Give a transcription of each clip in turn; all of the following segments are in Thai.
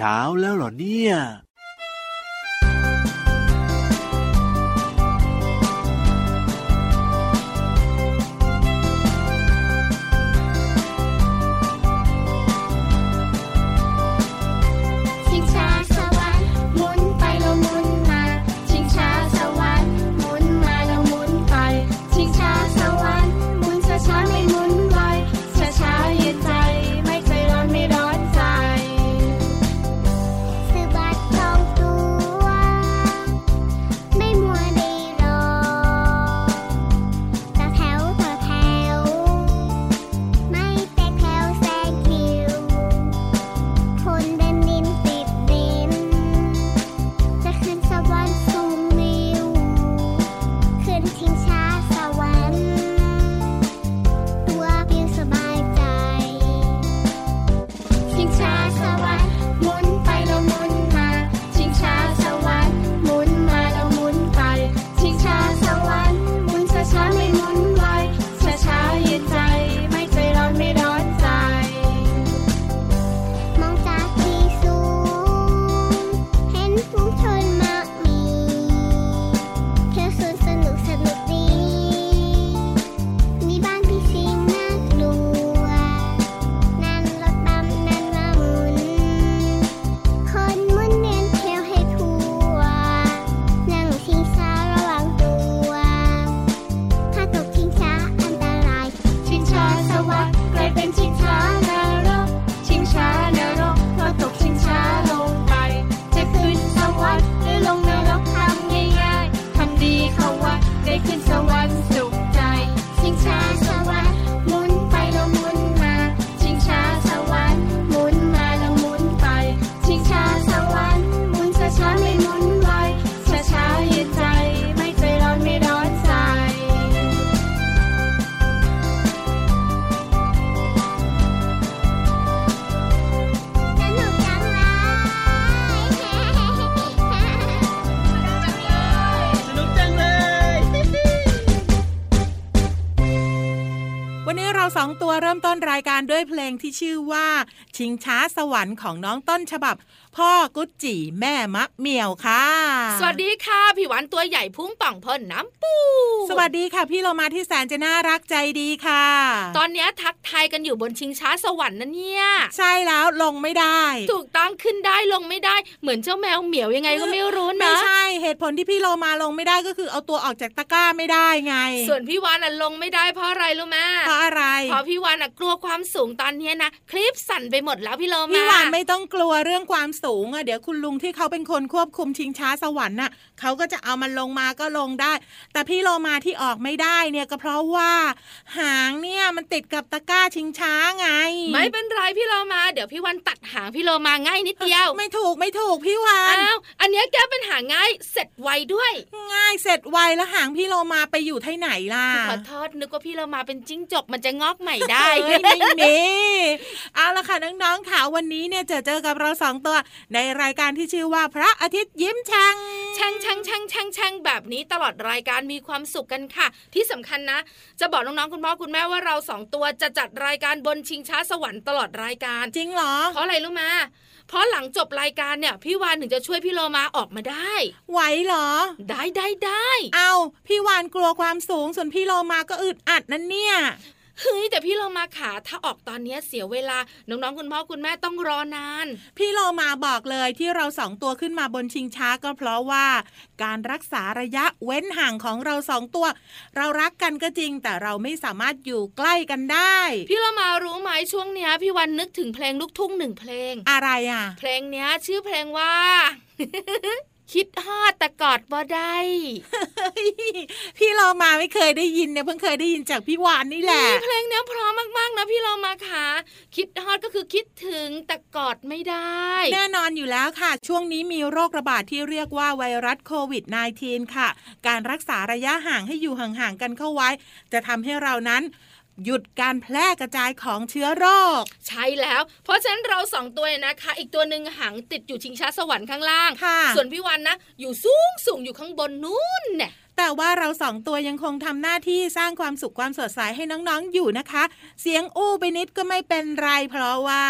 เช้าแล้วเหรอเนี่ย ชิงช้าสวรรค์ของน้องต้นฉบับ พ่อกุจิแม่มะเมียวค่ะ สวัสดีค่ะ พี่วันตัวใหญ่พุ่งป่องพ่นน้ำปู สวัสดีค่ะ พี่เรามาที่แสนจะน่ารักใจดีค่ะ ตอนนี้ทักทายกันอยู่บนชิงช้าสวรรค์นั่นเนี่ยใช่แล้วลงไม่ได้ ถูกต้องขึ้นได้ลงไม่ได้เหมือนเจ้าแมวเหมียวยังไงก็ไม่รู้นะไม่ใช่เหตุผลที่พี่เรามาลงไม่ได้ก็คือเอาตัวออกจากตะกร้าไม่ได้ไง ส่วนพี่วานอะลงไม่ได้เพราะอะไรรู้ไหมเพราะอะไรเพราะพี่วานอะกลัวความสูงตอนนี้นะคลิปสั่นไปหมดแล้วพี่โลมาพี่วานไม่ต้องกลัวเรื่องความสูงอะเดี๋ยวคุณลุงที่เขาเป็นคนควบคุมชิงช้าสวรรค์น่ะ เขาก็จะเอามันลงมาก็ลงได้ แต่พี่โลมาที่ออกไม่ได้เนี่ยก็เพราะว่าหางเนี่ยมันติดกับตะกร้าชิงช้าไง ไม่เป็นไรพี่โลมา เดี๋ยวพี่วันตัดหางพี่โลมาง่ายนิดเดียว ไม่ถูกไม่ถูกพี่วันอ้าวอันนี้แกเป็นหางง่ายเสร็จไวด้วย ง่ายเสร็จไวแล้วหางพี่โลมาไปอยู่ที่ไหนล่ะขอโทษนึกว่าพี่โลมาเป็นจิ้งจกมันจะงอกใหม่ได้ไม่มีเอาละค่ะน้องๆค่ะวันนี้เนี่ยจะเจอกับเราสองตัวในรายการที่ชื่อว่าพระอาทิตย์ยิ้มช่างช่างช่างช่างช่างช่างแบบนี้ตลอดรายการมีความสุขกันค่ะ ที่สำคัญนะ จะบอกน้องๆคุณพ่อคุณแม่ว่าเราสองตัวจะจัดรายการบนชิงช้าสวรรค์ตลอดรายการ จริงเหรอ เพราะอะไรรู้มาเพราะหลังจบรายการเนี่ยพี่วานถึงจะช่วยพี่โลมาออกมาได้ ไหวเหรอ ได้ได้ได้เอาพี่วานกลัวความสูงส่วนพี่โลมาก็อึดอัดนั่นเนี่ย เฮ้ยแต่พี่เรามาขาถ้าออกตอนนี้เสียเวลา น้องๆคุณพ่อคุณแม่ต้องรอนาน พี่เรามาบอกเลยที่เราสองตัวขึ้นมาบนชิงช้าก็เพราะว่า การรักษาระยะเว้นห่างของเราสองตัว เรารักกันก็จริง แต่เราไม่สามารถอยู่ใกล้กันได้ พี่เรามารู้ไหมช่วงเนี้ยพี่วันนึกถึงเพลงลูกทุ่งหนึ่งเพลง อะไรอะ เพลงเนี้ยชื่อเพลงว่า คิดฮอดแต่กอดบ่ได้พี่เรามาไม่เคยได้ยินเนี่ยเพิ่งเคยได้ยินจากพี่วานนี่แหละเพลงเนี้ยพร้อมมากๆนะพี่เรามาค่ะ คิดฮอดก็คือคิดถึงแต่กอดไม่ได้ แน่นอนอยู่แล้วค่ะ ช่วงนี้มีโรคระบาดที่เรียกว่าไวรัสโควิด -19 ค่ะ การรักษาระยะห่างให้อยู่ห่างๆกันเข้าไว้ จะทำให้เรานั้น หยุดการแพร่กระจายของเชื้อโรค ใช่แล้ว เพราะฉะนั้นเราสองตัวนะคะ อีกตัวหนึ่งหางติดอยู่ชิงช้าสวรรค์ข้างล่าง ส่วนพี่วันนะ อยู่สูงสูงอยู่ข้างบนนู้นเนี่ย แต่ว่าเราสองตัวยังคงทำหน้าที่สร้างความสุขความสดใสให้น้องๆอยู่นะคะ เสียงอู้ไปนิดก็ไม่เป็นไร เพราะว่า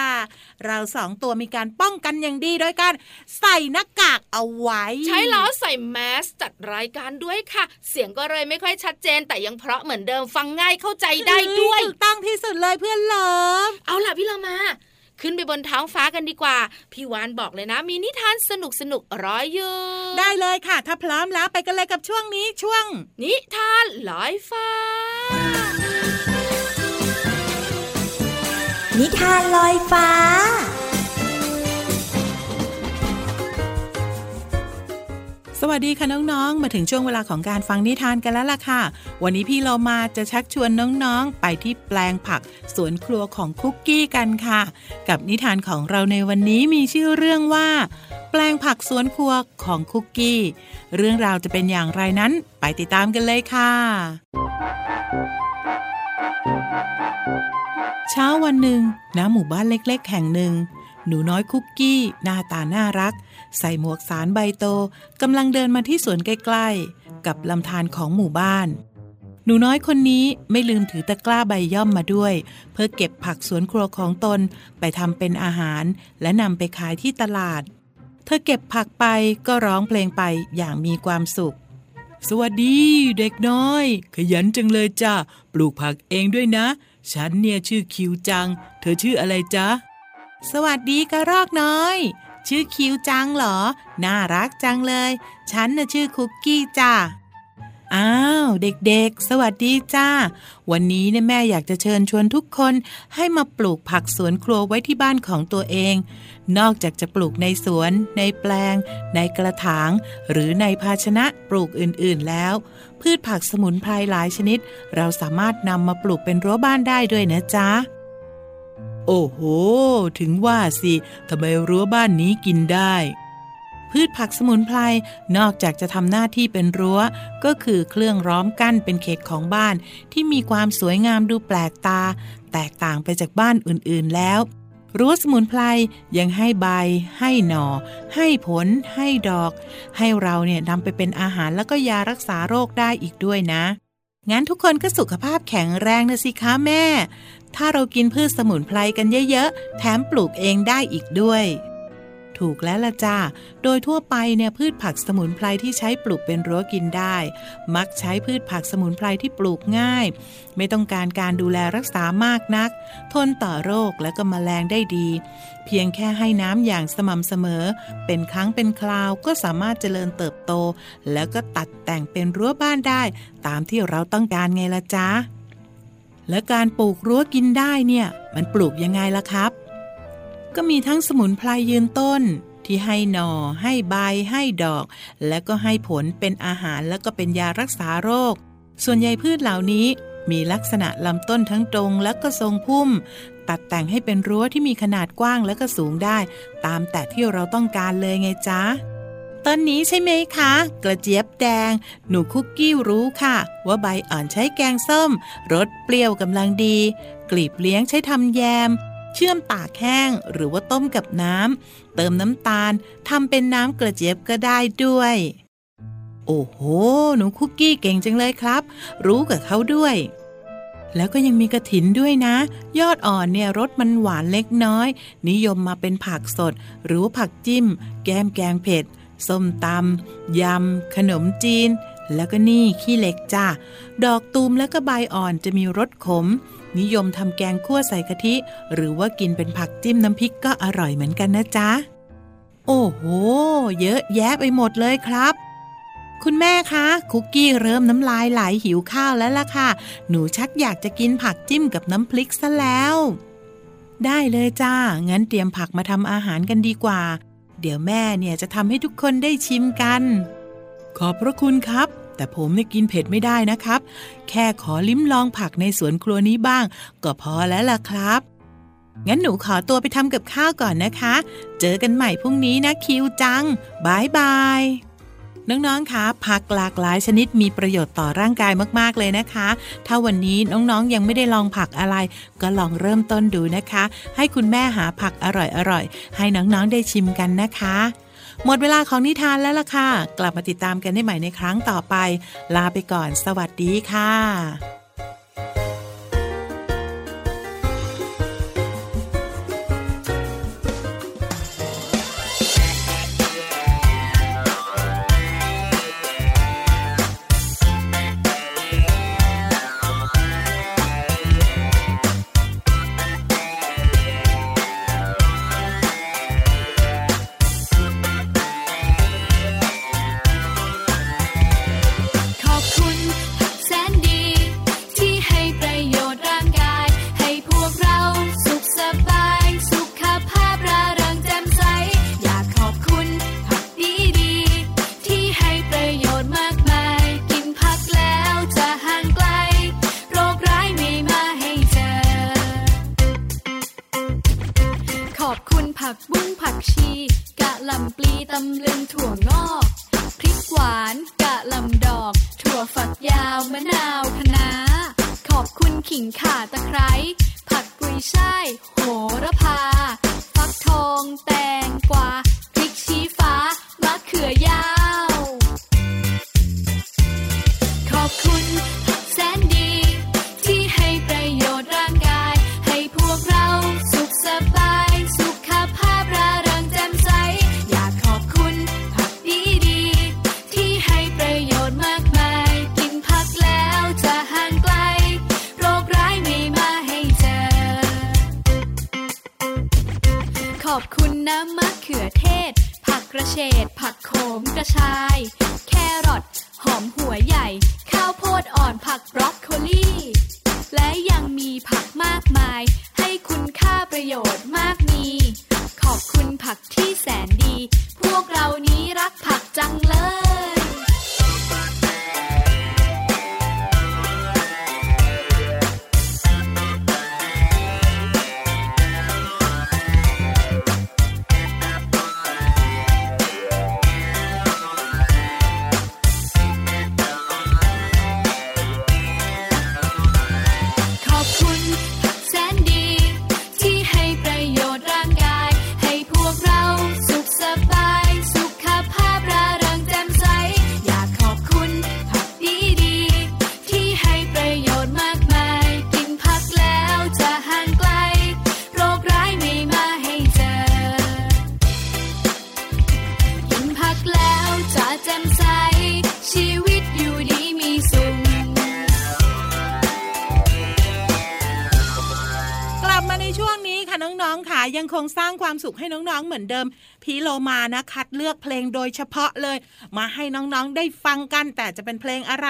เราสองตัวมีการป้องกันอย่างดีโดยการใส่หน้ากากเอาไว้ ใช้แล้วใส่แมสจัดรายการด้วยค่ะ เสียงก็เลยไม่ค่อยชัดเจน แต่ยังเพราะเหมือนเดิมฟังง่ายเข้าใจได้ด้วยถูกต้องที่สุดเลยเพื่อนเลิฟเอาล่ะพี่เรามา ขึ้นไปบนท้องฟ้ากันดีกว่า พี่วานบอกเลยนะ มีนิทานสนุกสนุกๆรออยู่ ได้เลยค่ะ ถ้าพร้อมแล้วไปกันเลยกับช่วงนี้ช่วง นิทานลอยฟ้า นิทานลอยฟ้า สวัสดีค่ะน้องๆ มาถึงช่วงเวลาของการฟังนิทานกันแล้วล่ะค่ะ วันนี้พี่เรามาจะชักชวนน้องๆ ไปที่แปลงผักสวนครัวของคุกกี้กันค่ะ กับนิทานของเราในวันนี้มีชื่อเรื่องว่า แปลงผักสวนครัวของคุกกี้ เรื่องราวจะเป็นอย่างไรนั้นไปติดตามกันเลยค่ะ เช้าวันหนึ่งณหมู่บ้านเล็ก ๆ แห่งหนึ่ง หนูน้อยคุกกี้หน้าตาน่ารัก ใส่หมวกสารใบโตกำลังเดินมาที่สวนใกล้ๆ กับลำธารของหมู่บ้าน หนูน้อยคนนี้ไม่ลืมถือตะกร้าใบย่อมมาด้วย เพื่อเก็บผักสวนครัวของตนไปทำเป็นอาหาร และนำไปขายที่ตลาด เธอเก็บผักไปก็ร้องเพลงไปอย่างมีความสุข สวัสดีเด็กน้อย ขยันจังเลยจ้าปลูกผักเองด้วยนะ ฉันเนี่ยชื่อคิวจัง เธอชื่ออะไรจ๊ะสวัสดีกระรอกน้อย ชื่อคิวจังเหรอ น่ารักจังเลย ฉันน่ะชื่อคุกกี้จ้าอ้าว เด็กๆ สวัสดีจ้า วันนี้เนี่ยแม่อยากจะเชิญชวนทุกคนให้มาปลูกผักสวนครัวไว้ที่บ้านของตัวเอง นอกจากจะปลูกในสวน ในแปลง ในกระถาง หรือในภาชนะปลูกอื่นๆแล้ว พืชผักสมุนไพรหลายชนิด เราสามารถนำมาปลูกเป็นรั้วบ้านได้ด้วยนะจ๊ะ โอ้โห ถึงว่าสิทำไมรั้วบ้านนี้กินได้ พืชผักสมุนไพรนอกจากจะทำหน้าที่เป็นรั้ว ก็คือเครื่องร้อมกั้นเป็นเขตของบ้าน ที่มีความสวยงามดูแปลกตา แตกต่างไปจากบ้านอื่นๆแล้วรั้วสมุนไพรยังให้ใบ ให้หน่อ ให้ผล ให้ดอก ให้เราเนี่ยนำไปเป็นอาหารแล้วก็ยารักษาโรคได้อีกด้วยนะ งั้นทุกคนก็สุขภาพแข็งแรงนะสิคะแม่ ถ้าเรากินพืชสมุนไพรกันเยอะๆ แถมปลูกเองได้อีกด้วย ถูกแล้วละจ้า โดยทั่วไปเนี่ยพืชผักสมุนไพรที่ใช้ปลูกเป็นรั้วกินได้ มักใช้พืชผักสมุนไพรที่ปลูกง่าย ไม่ต้องการการดูแลรักษามากนัก ทนต่อโรคและก็มแมลงได้ดี เพียงแค่ให้น้ำอย่างสม่ำเสมอ เป็นครั้งเป็นคราวก็สามารถเจริญเติบโต แล้วก็ตัดแต่งเป็นรั้วบ้านได้ ตามที่เราต้องการไงละจ๊ะ และการปลูกรั้วกินได้เนี่ย มันปลูกยังไงล่ะครับ ก็มีทั้งสมุนไพรยืนต้น ที่ให้หนอ่อ ให้ใบ ให้ดอก และก็ให้ผลเป็นอาหารแล้วก็เป็นยารักษาโรค ส่วนใหญ่พืชเหล่านี้มีลักษณะลำต้นทั้งตรงและก็ทรงพุ่ม ตัดแต่งให้เป็นรั้วที่มีขนาดกว้างและก็สูงได้ ตามแต่ที่เราต้องการเลยไงจ๊ะ ต้นนี้ใช่ไหมคะ กระเจี๊ยบแดง หนูคุกกี้รู้ค่ะ ว่าใบอ่อนใช้แกงส้ม รสเปรี้ยวกำลังดี กลีบเลี้ยงใช้ทำแยม เชื่อมตากแห้งหรือว่าต้มกับน้ำ เติมน้ำตาลทำเป็นน้ำกระเจี๊ยบก็ได้ด้วย โอ้โห หนูคุกกี้เก่งจังเลยครับ รู้กับเขาด้วยแล้วก็ยังมีกระถินด้วยนะ ยอดอ่อนเนี่ยรสมันหวานเล็กน้อย นิยมมาเป็นผักสด หรือผักจิ้ม แกมแกงเผ็ด ส้มตำยำ ขนมจีน แล้วก็นี่ขี้เหล็กจ้าดอกตูมและก็ใบอ่อนจะมีรสขม นิยมทำแกงคั่วใส่กะทิ หรือว่ากินเป็นผักจิ้มน้ำพริกก็อร่อยเหมือนกันนะจ๊ะ โอ้โห เยอะแยะไปหมดเลยครับคุณแม่คะคุกกี้เริ่มน้ำลายไหลหิวข้าวแล้วล่ะค่ะ หนูชักอยากจะกินผักจิ้มกับน้ำพริกซะแล้ว ได้เลยจ้า งั้นเตรียมผักมาทำอาหารกันดีกว่า เดี๋ยวแม่เนี่ยจะทำให้ทุกคนได้ชิมกัน ขอบพระคุณครับ แต่ผมเนี่ยกินเผ็ดไม่ได้นะครับ แค่ขอลิ้มลองผักในสวนครัวนี้บ้าง ก็พอแล้วล่ะครับ งั้นหนูขอตัวไปทำกับข้าวก่อนนะคะ เจอกันใหม่พรุ่งนี้นะคิวจังบายบาย น้องๆ คะผักหลากหลายชนิดมีประโยชน์ต่อร่างกายมากๆ เลยนะคะ ถ้าวันนี้น้องๆ ยังไม่ได้ลองผักอะไร ก็ลองเริ่มต้นดูนะคะ ให้คุณแม่หาผักอร่อยๆ ให้น้องๆ ได้ชิมกันนะคะ หมดเวลาของนิทานแล้วล่ะค่ะ กลับมาติดตามกันได้ใหม่ในครั้งต่อไป ลาไปก่อน สวัสดีค่ะ เฉดผักโขมกระชาย แครอทหอมหัวใหญ่ สุขให้น้องๆเหมือนเดิม พี่โลมานะคัดเลือกเพลงโดยเฉพาะเลย มาให้น้องๆได้ฟังกันแต่จะเป็นเพลงอะไร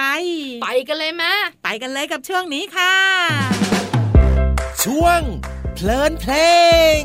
ไปกันเลยมะไปกันเลยกับช่วงนี้ค่ะ ช่วงเพลินเพลง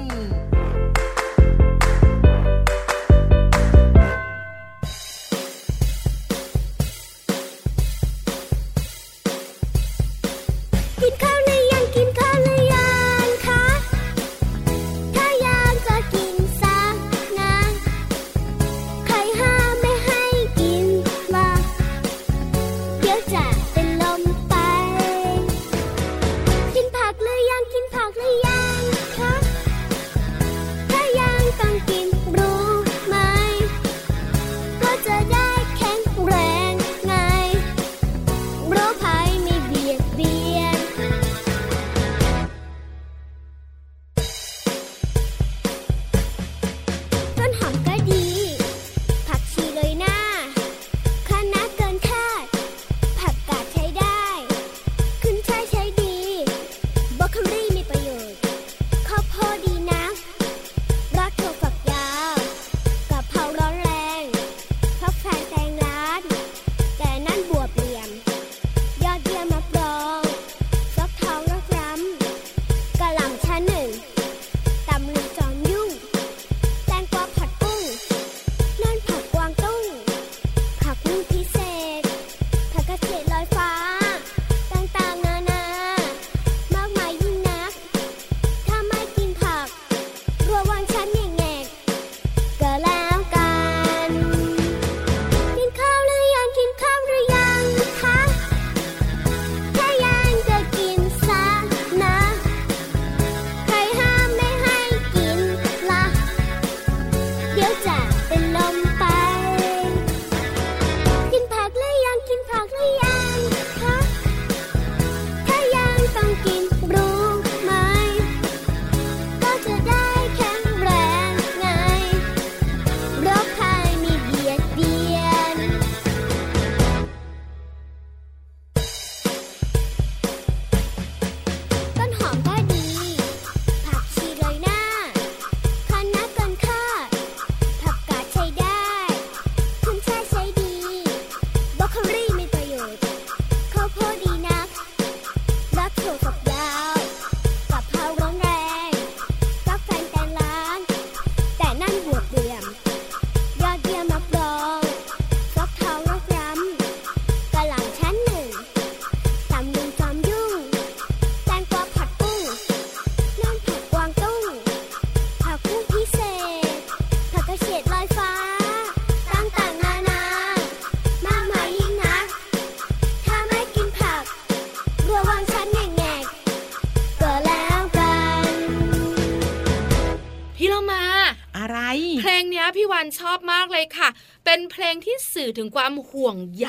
วันชอบมากเลยค่ะ เป็นเพลงที่สื่อถึงความห่วงใย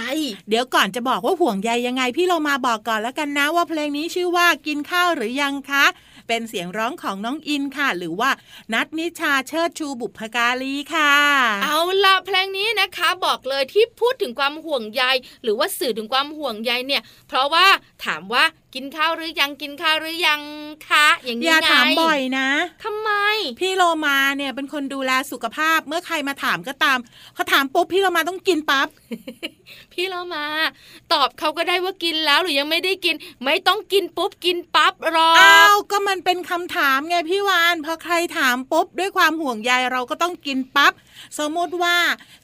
เดี๋ยวก่อนจะบอกว่าห่วงใยยังไง พี่เรามาบอกก่อนแล้วกันนะว่าเพลงนี้ชื่อว่ากินข้าวหรือยังคะ เป็นเสียงร้องของน้องอินค่ะ หรือว่านัทนิชาเชิดชูบุพการีค่ะ เอาละเพลงนี้นะคะบอกเลยที่พูดถึงความห่วงใย หรือว่าสื่อถึงความห่วงใยเนี่ย เพราะว่าถามว่ากินข้าวหรือยังกินข้าวหรือยังคะอย่างนี้อย่าไงถามบ่อยนะทำไม พี่โลมาเนี่ยเป็นคนดูแลสุขภาพเมื่อใครมาถามก็ตามเขาถามปุ๊บพี่โลมาต้องกินปั๊บ พี่เรามา ตอบเขาก็ได้ว่ากินแล้วหรือยังไม่ได้กิน ไม่ต้องกินปุ๊บกินปั๊บรออ้าวก็มันเป็นคำถามไงพี่วานพอใครถามปุ๊บด้วยความห่วงใยเราก็ต้องกินปั๊บสมมติว่า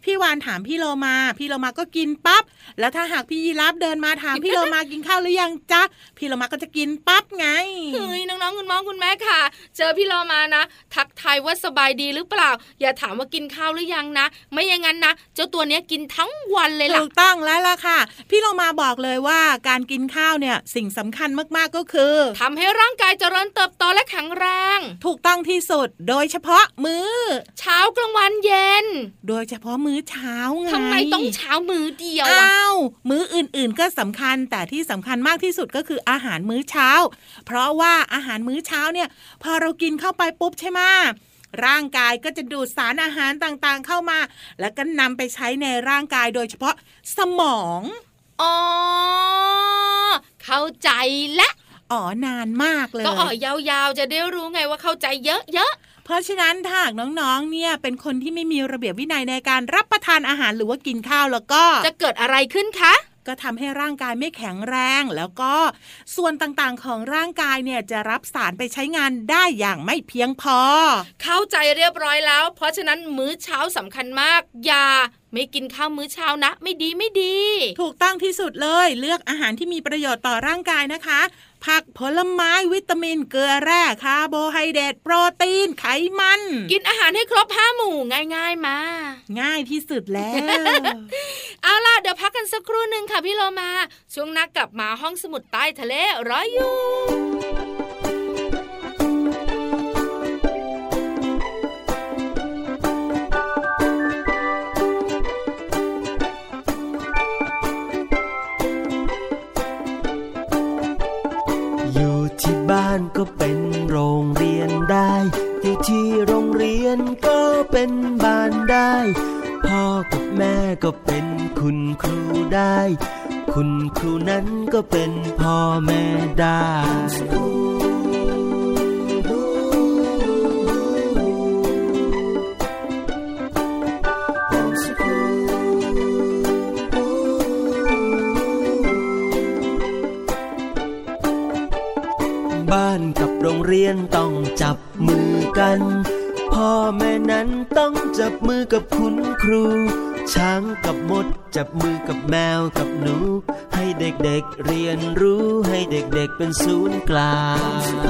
พี่วานถามพี่โลมา พี่โลมาก็กินปั๊บแล้วถ้าหากพี่ยีรับเดินมาถามพี่โลมากินข้าวหรือยังจ๊ะพี่โลมาก็จะกินปั๊บไงเฮ้ยน้องๆคุณมองคุณแม่ค่ะ เจอพี่เรามานะทักทายว่าสบายดีหรือเปล่า อย่าถามว่ากินข้าวหรือยังนะ ไม่อย่างนั้นนะเจ้าตัวเนี้ยกินทั้งวันเลยล่ะถูกต้องแล้วล่ะค่ะ พี่โลมาบอกเลยว่าการกินข้าวเนี่ยสิ่งสำคัญมากๆก็คือทำให้ร่างกายเจริญเติบโตและแข็งแรง ถูกต้องที่สุด โดยเฉพาะมื้อ เช้ากลางวันเย็น โดยเฉพาะมื้อเช้าไงทำไมต้องเช้ามือเดียวอะอ้าวมื้ออื่นๆก็สำคัญแต่ที่สำคัญมากที่สุดก็คืออาหารมื้อเช้า เพราะว่าอาหารมื้อเช้าเนี่ยพอเรากินเข้าไปปุ๊บใช่ไหม ร่างกายก็จะดูดสารอาหารต่างๆเข้ามา แล้วก็นำไปใช้ในร่างกายโดยเฉพาะสมองอ๋อเข้าใจและอ๋อนานมากเลย ก็อ๋อยาวๆ จะได้รู้ไงว่าเข้าใจเยอะเพราะฉะนั้นถ้าหากน้องๆ เนี่ยเป็นคนที่ไม่มีระเบียบวินัยในการรับประทานอาหารหรือว่ากินข้าวแล้วก็ๆจะเกิดอะไรขึ้นคะ ก็ทำให้ร่างกายไม่แข็งแรง แล้วก็ส่วนต่างๆของร่างกายเนี่ยจะรับสารไปใช้งานได้อย่างไม่เพียงพอ เข้าใจเรียบร้อยแล้ว เพราะฉะนั้นมื้อเช้าสำคัญมาก อย่า ไม่กินข้าวมื้อเช้านะ ไม่ดีไม่ดี ถูกต้องที่สุดเลยเลือกอาหารที่มีประโยชน์ต่อร่างกายนะคะ ผักผลไม้วิตามินเกลือแร่คาร์โบไฮเดรตโปรตีนไขมัน กินอาหารให้ครบห้าหมู่ง่ายๆมา ง่ายที่สุดแล้ว เอาล่ะ เดี๋ยวพักกันสักครู่หนึ่งค่ะพี่โลมา ช่วงนักกลับมาห้องสมุดใต้ทะเลรออยู่อยู่ บ้านกับโรงเรียนต้องจับมือกัน พ่อแม่นั้นต้องจับมือกับคุณครู ช้างกับมด จับมือกับแมวกับ ด็กเรียนรู้ให้เด็กๆเป็นศูนย์กลาง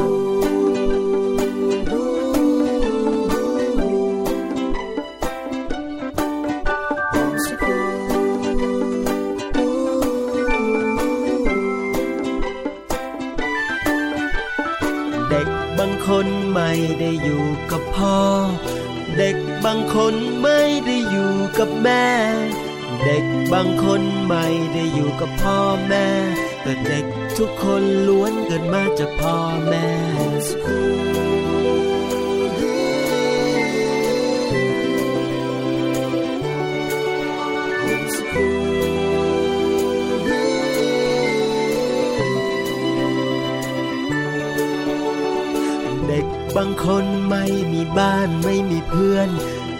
เด็กบางคนไม่ได้อยู่กับพ่อ เด็กบางคนไม่ได้อยู่กับแม่ เด็กบางคนไม่ได้อยู่กับพ่อแม่ แต่เด็กทุกคนล้วนเกิดมาจากพ่อแม่ เด็กบางคนไม่มีบ้านไม่มีเพื่อน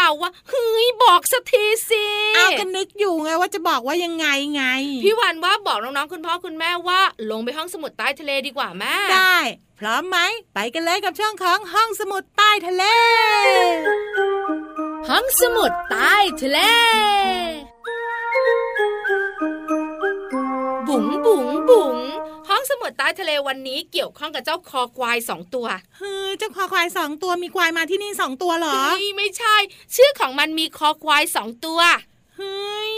ว้าวว่าเฮ้ยบอกสักทีสิเอากันนึกอยู่ไงว่าจะบอกว่ายังไงไง พี่วันว่าบอกน้องๆคุณพ่อคุณแม่ว่า ลงไปห้องสมุดใต้ทะเลดีกว่าแม่ได้พร้อมไหมไปกันเลยกับช่วงของห้องสมุดใต้ทะเล ห้องสมุดใต้ทะเล บุ๋งบุ๋งบุ๋งห้ องสมุดใต้ทะเลวันนี้เกี่ยวข้องกับเจ้าคอควายสองตัวเฮ้ยเจ้าคอควายสองตัวมีควายมาที่นี่สองตัวเหรอเฮ้ยไม่ใช่ ชื่อของมันมีคอควายสองตัวเฮ้ย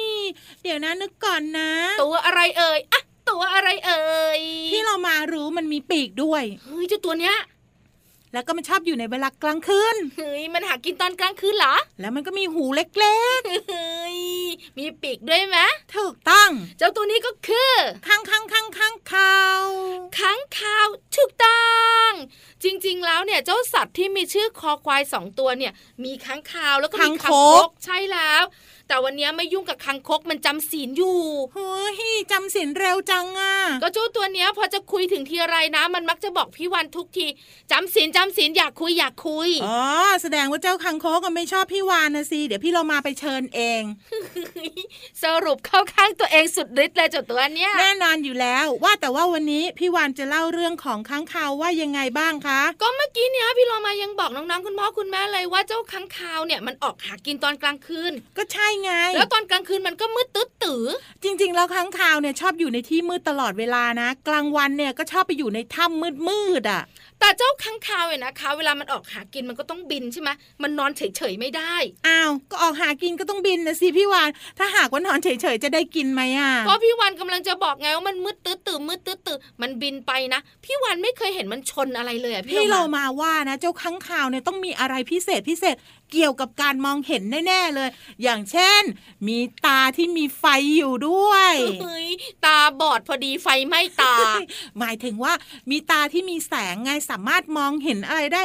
เดี๋ยวนะนึกก่อนนะ ตัวอะไรเอ่ยอะตัวอะไรเอ่ยที่เรามารู้มันมีปีกด้วยเฮ้ยเจ้าตัวเนี้ย แล้วก็มันชอบอยู่ในเวลากลางคืนเฮ้ยมันหากินตอนกลางคืนเหรอ แล้วมันก็มีหูเล็กเฮ้ยมีปีกด้วยไหมๆถูกต้อง เจ้าตัวนี้ก็คือข้างข้างข้างข้างเขาค้างคาวถูกต้องจริง ๆ แล้วเนี่ยเจ้าสัตว์ที่มีชื่อคอควายสองตัวเนี่ย มีค้างคาวแล้วก็มีคางคกใช่แล้ว แต่วันนี้ไม่ยุ่งกับคางคกมันจำศีลอยู่เฮ้ยจำสินเร็วจังอะก็เจ้าตัวเนี้ยพอจะคุยถึงทีไรนะ มันมักจะบอกพี่วันทุกทีจำศีลจำศีลอยากคุยอยากคุยอ๋อแสดงว่าเจ้าคังคกก็ไม่ชอบพี่วานนะสิเดี๋ยวพี่เรามาไปเชิญเอง สรุปเข้าข้างตัวเองสุดฤทธิ์เลยเจ้าตัวเนี้ยแน่นอนอยู่แล้ว ว่าแต่ว่าวันนี้พี่วานจะเล่าเรื่องของค้างคาวว่ายังไงบ้างคะก็เมื่อกี้เนี่ยพี่โลมายังบอกน้องๆคุณพ่อคุณแม่เลยว่าเจ้าค้างคาวเนี่ยมันออกหากินตอนกลางคืนก็ใช่ไง แล้วตอนกลางคืนมันก็มืดตึ๊ดตื้อจริง ๆ แล้วค้างคาวเนี่ยชอบอยู่ในที่มืดตลอดเวลานะ กลางวันเนี่ยก็ชอบไปอยู่ในถ้ำมืดๆอะแต่เจ้าค้างคาวเนี่ยนะคะ เวลามันออกหากินมันก็ต้องบินใช่ไหมมันนอนเฉยๆไม่ได้อ้าวก็ออกหากินก็ต้องบินนะสิพี่วานถ้าหากว่านอนเฉยๆจะได้กินไหมอะก็พี่วันกำลังจะบอกไงว่ามันมืดตื้อตื่มืดตื้อตื่มันบินไปนะ พี่วันไม่เคยเห็นมันชนอะไรเลยอะพี่พี่โลเรามามาว่านะ เจ้าค้างคาวเนี่ยต้องมีอะไรพิเศษพิเศษ เกี่ยวกับการมองเห็นแน่ๆเลย อย่างเช่น มีตาที่มีไฟอยู่ด้วยเฮ้ยตาบอดพอดีไฟไหม้ตา หมายถึงว่ามีตาที่มีแสงไงสามารถมองเห็นอะไรได้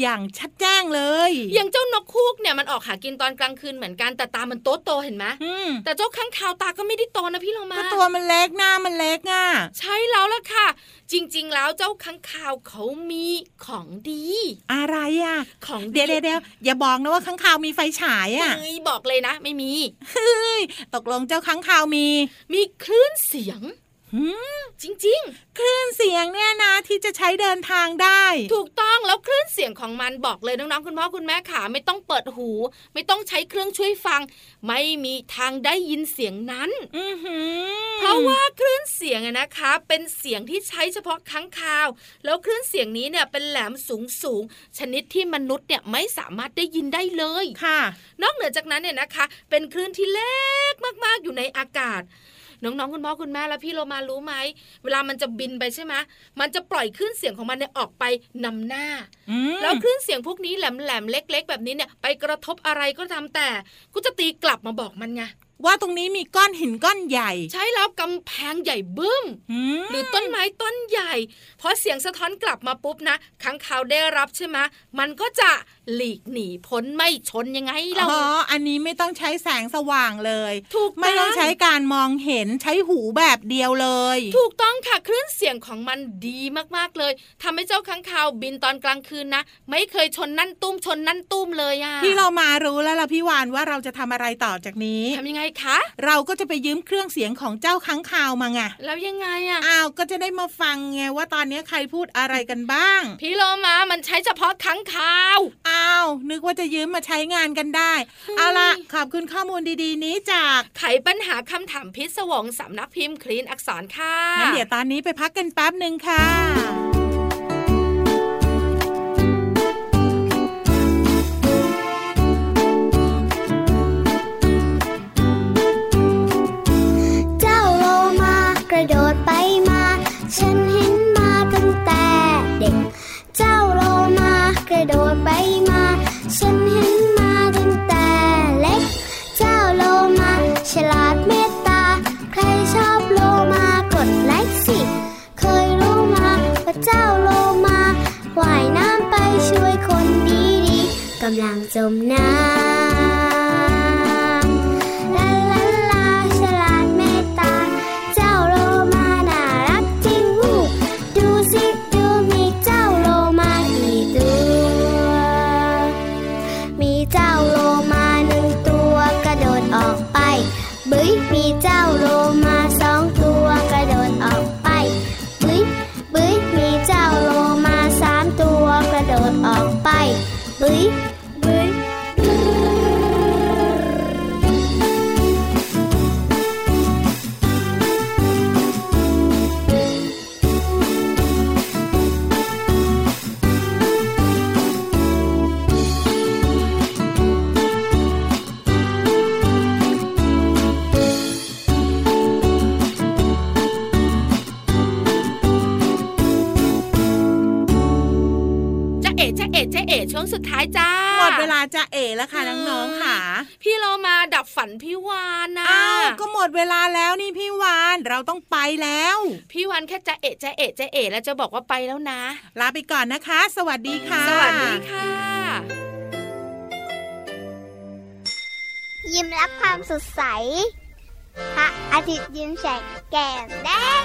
อย่างชัดแจ้งเลย อย่างเจ้านกคูกเนี่ยมันออกหากินตอนกลางคืนเหมือนกันแต่ตามันโตโตๆเห็นไหมอืมแต่เจ้าค้างคาวตาก็ไม่ได้โตนะพี่โลมาก็ตัวมันเล็กหน้ามันเล็กอะใช่แล้วล่ะค่ะ จริง ๆ แล้วเจ้าค้างคาวเขามีของดี อะไรอะ ของเดี๋ยวเดี๋ยวเดี๋ยวอย่าบอกนะว่าค้างคาวมีไฟฉายอะเฮ้ยบอกเลยนะ ไม่มีเฮ้ยตกลงเจ้าค้างคาวมี มีคลื่นเสียง หืมจริงคลื่นเสียงเนี่ยนะที่จะใช้เดินทางได้ๆถูกต้องแล้วคลื่นเสียงของมันบอกเลยน้องๆคุณพ่อคุณแม่ขาไม่ต้องเปิดหู ไม่ต้องใช้เครื่องช่วยฟัง ไม่มีทางได้ยินเสียงนั้นอือหือเพราะว่าคลื่นเสียงอะนะคะ เป็นเสียงที่ใช้เฉพาะค้างคาว แล้วคลื่นเสียงนี้เนี่ยเป็นแหลมสูงสูงๆชนิดที่มนุษย์เนี่ยไม่สามารถได้ยินได้เลยค่ะ นอกเหนือจากนั้นเนี่ยนะคะ เป็นคลื่นที่เล็กมากๆอยู่ในอากาศ น้องๆคุณพ่อคุณแม่และพี่โลมารู้ไหมเวลามันจะบินไปใช่ไหมมันจะปล่อยคลื่นเสียงของมันเนี่ยออกไปนำหน้าอืมแล้วคลื่นเสียงพวกนี้แหลมๆเล็ก ๆ แบบนี้เนี่ยไปกระทบอะไรก็ตามแต่ก็จะตีกลับมาบอกมันไงว่าตรงนี้มีก้อนหินก้อนใหญ่ ใช่แล้วกำแพงใหญ่บึ้มอืมหรือต้นไม้ต้นใหญ่พอเสียงสะท้อนกลับมาปุ๊บนะค้างคาวได้รับใช่ไหมมันก็จะหลีกหนีพ้นไม่ชนยังไงเราอ๋ออันนี้ไม่ต้องใช้แสงสว่างเลยถูกไม่ต้องใช้การมองเห็นใช้หูแบบเดียวเลย ถูกต้องค่ะคลื่นเสียงของมันดีมากๆเลยทำให้เจ้าค้างคาวบินตอนกลางคืนนะไม่เคยชนนั่นตุ้มชนนั่นตุ้มเลยอะพี่เรามารู้แล้วล่ะพี่วานว่าเราจะทำอะไรต่อจากนี้ทำยังไงคะ เราก็จะไปยืมเครื่องเสียงของเจ้าค้างคาวมาไงแล้วยังไงอะอ้าวก็จะได้มาฟังไงว่าตอนนี้ใครพูดอะไรกันบ้าง พี่โลมามันใช้เฉพาะค้างคาวอ้าวนึกว่าจะยืมมาใช้งานกันได้ เอาละขอบคุณข้อมูลดีๆ นี้จากไขปัญหาคำถามพิศวงสำนักพิมพ์คลีนอักษรค่ะงั้นเดี๋ยวตอนนี้ไปพักกันแป๊บหนึ่งค่ะ โดดไปมา ฉันเห็นมาตั้งแต่เล็ก เจ้าโลมาฉลาดเมตตา ใครชอบโลมากดไลค์สิ เคยรู้มาว่าเจ้าโลมาว่ายน้ำไปช่วยคนดีๆกำลังจมน้ำ ดท้ายจ้า หมดเวลาจะเอแล้วค่ะน้องๆค่ะ พี่เรามาดับฝันพี่วานนะอ้าวก็หมดเวลาแล้วนี่พี่วานเราต้องไปแล้ว พี่วานแค่จะเอ๋จะเอ๋จะเอ๋แล้วจะบอกว่าไปแล้วนะ ลาไปก่อนนะคะ สวัสดีค่ะ สวัสดีค่ะ ยิ้มรับความสดใสพระอาทิตย์ยิ้มแฉกแก้มแดง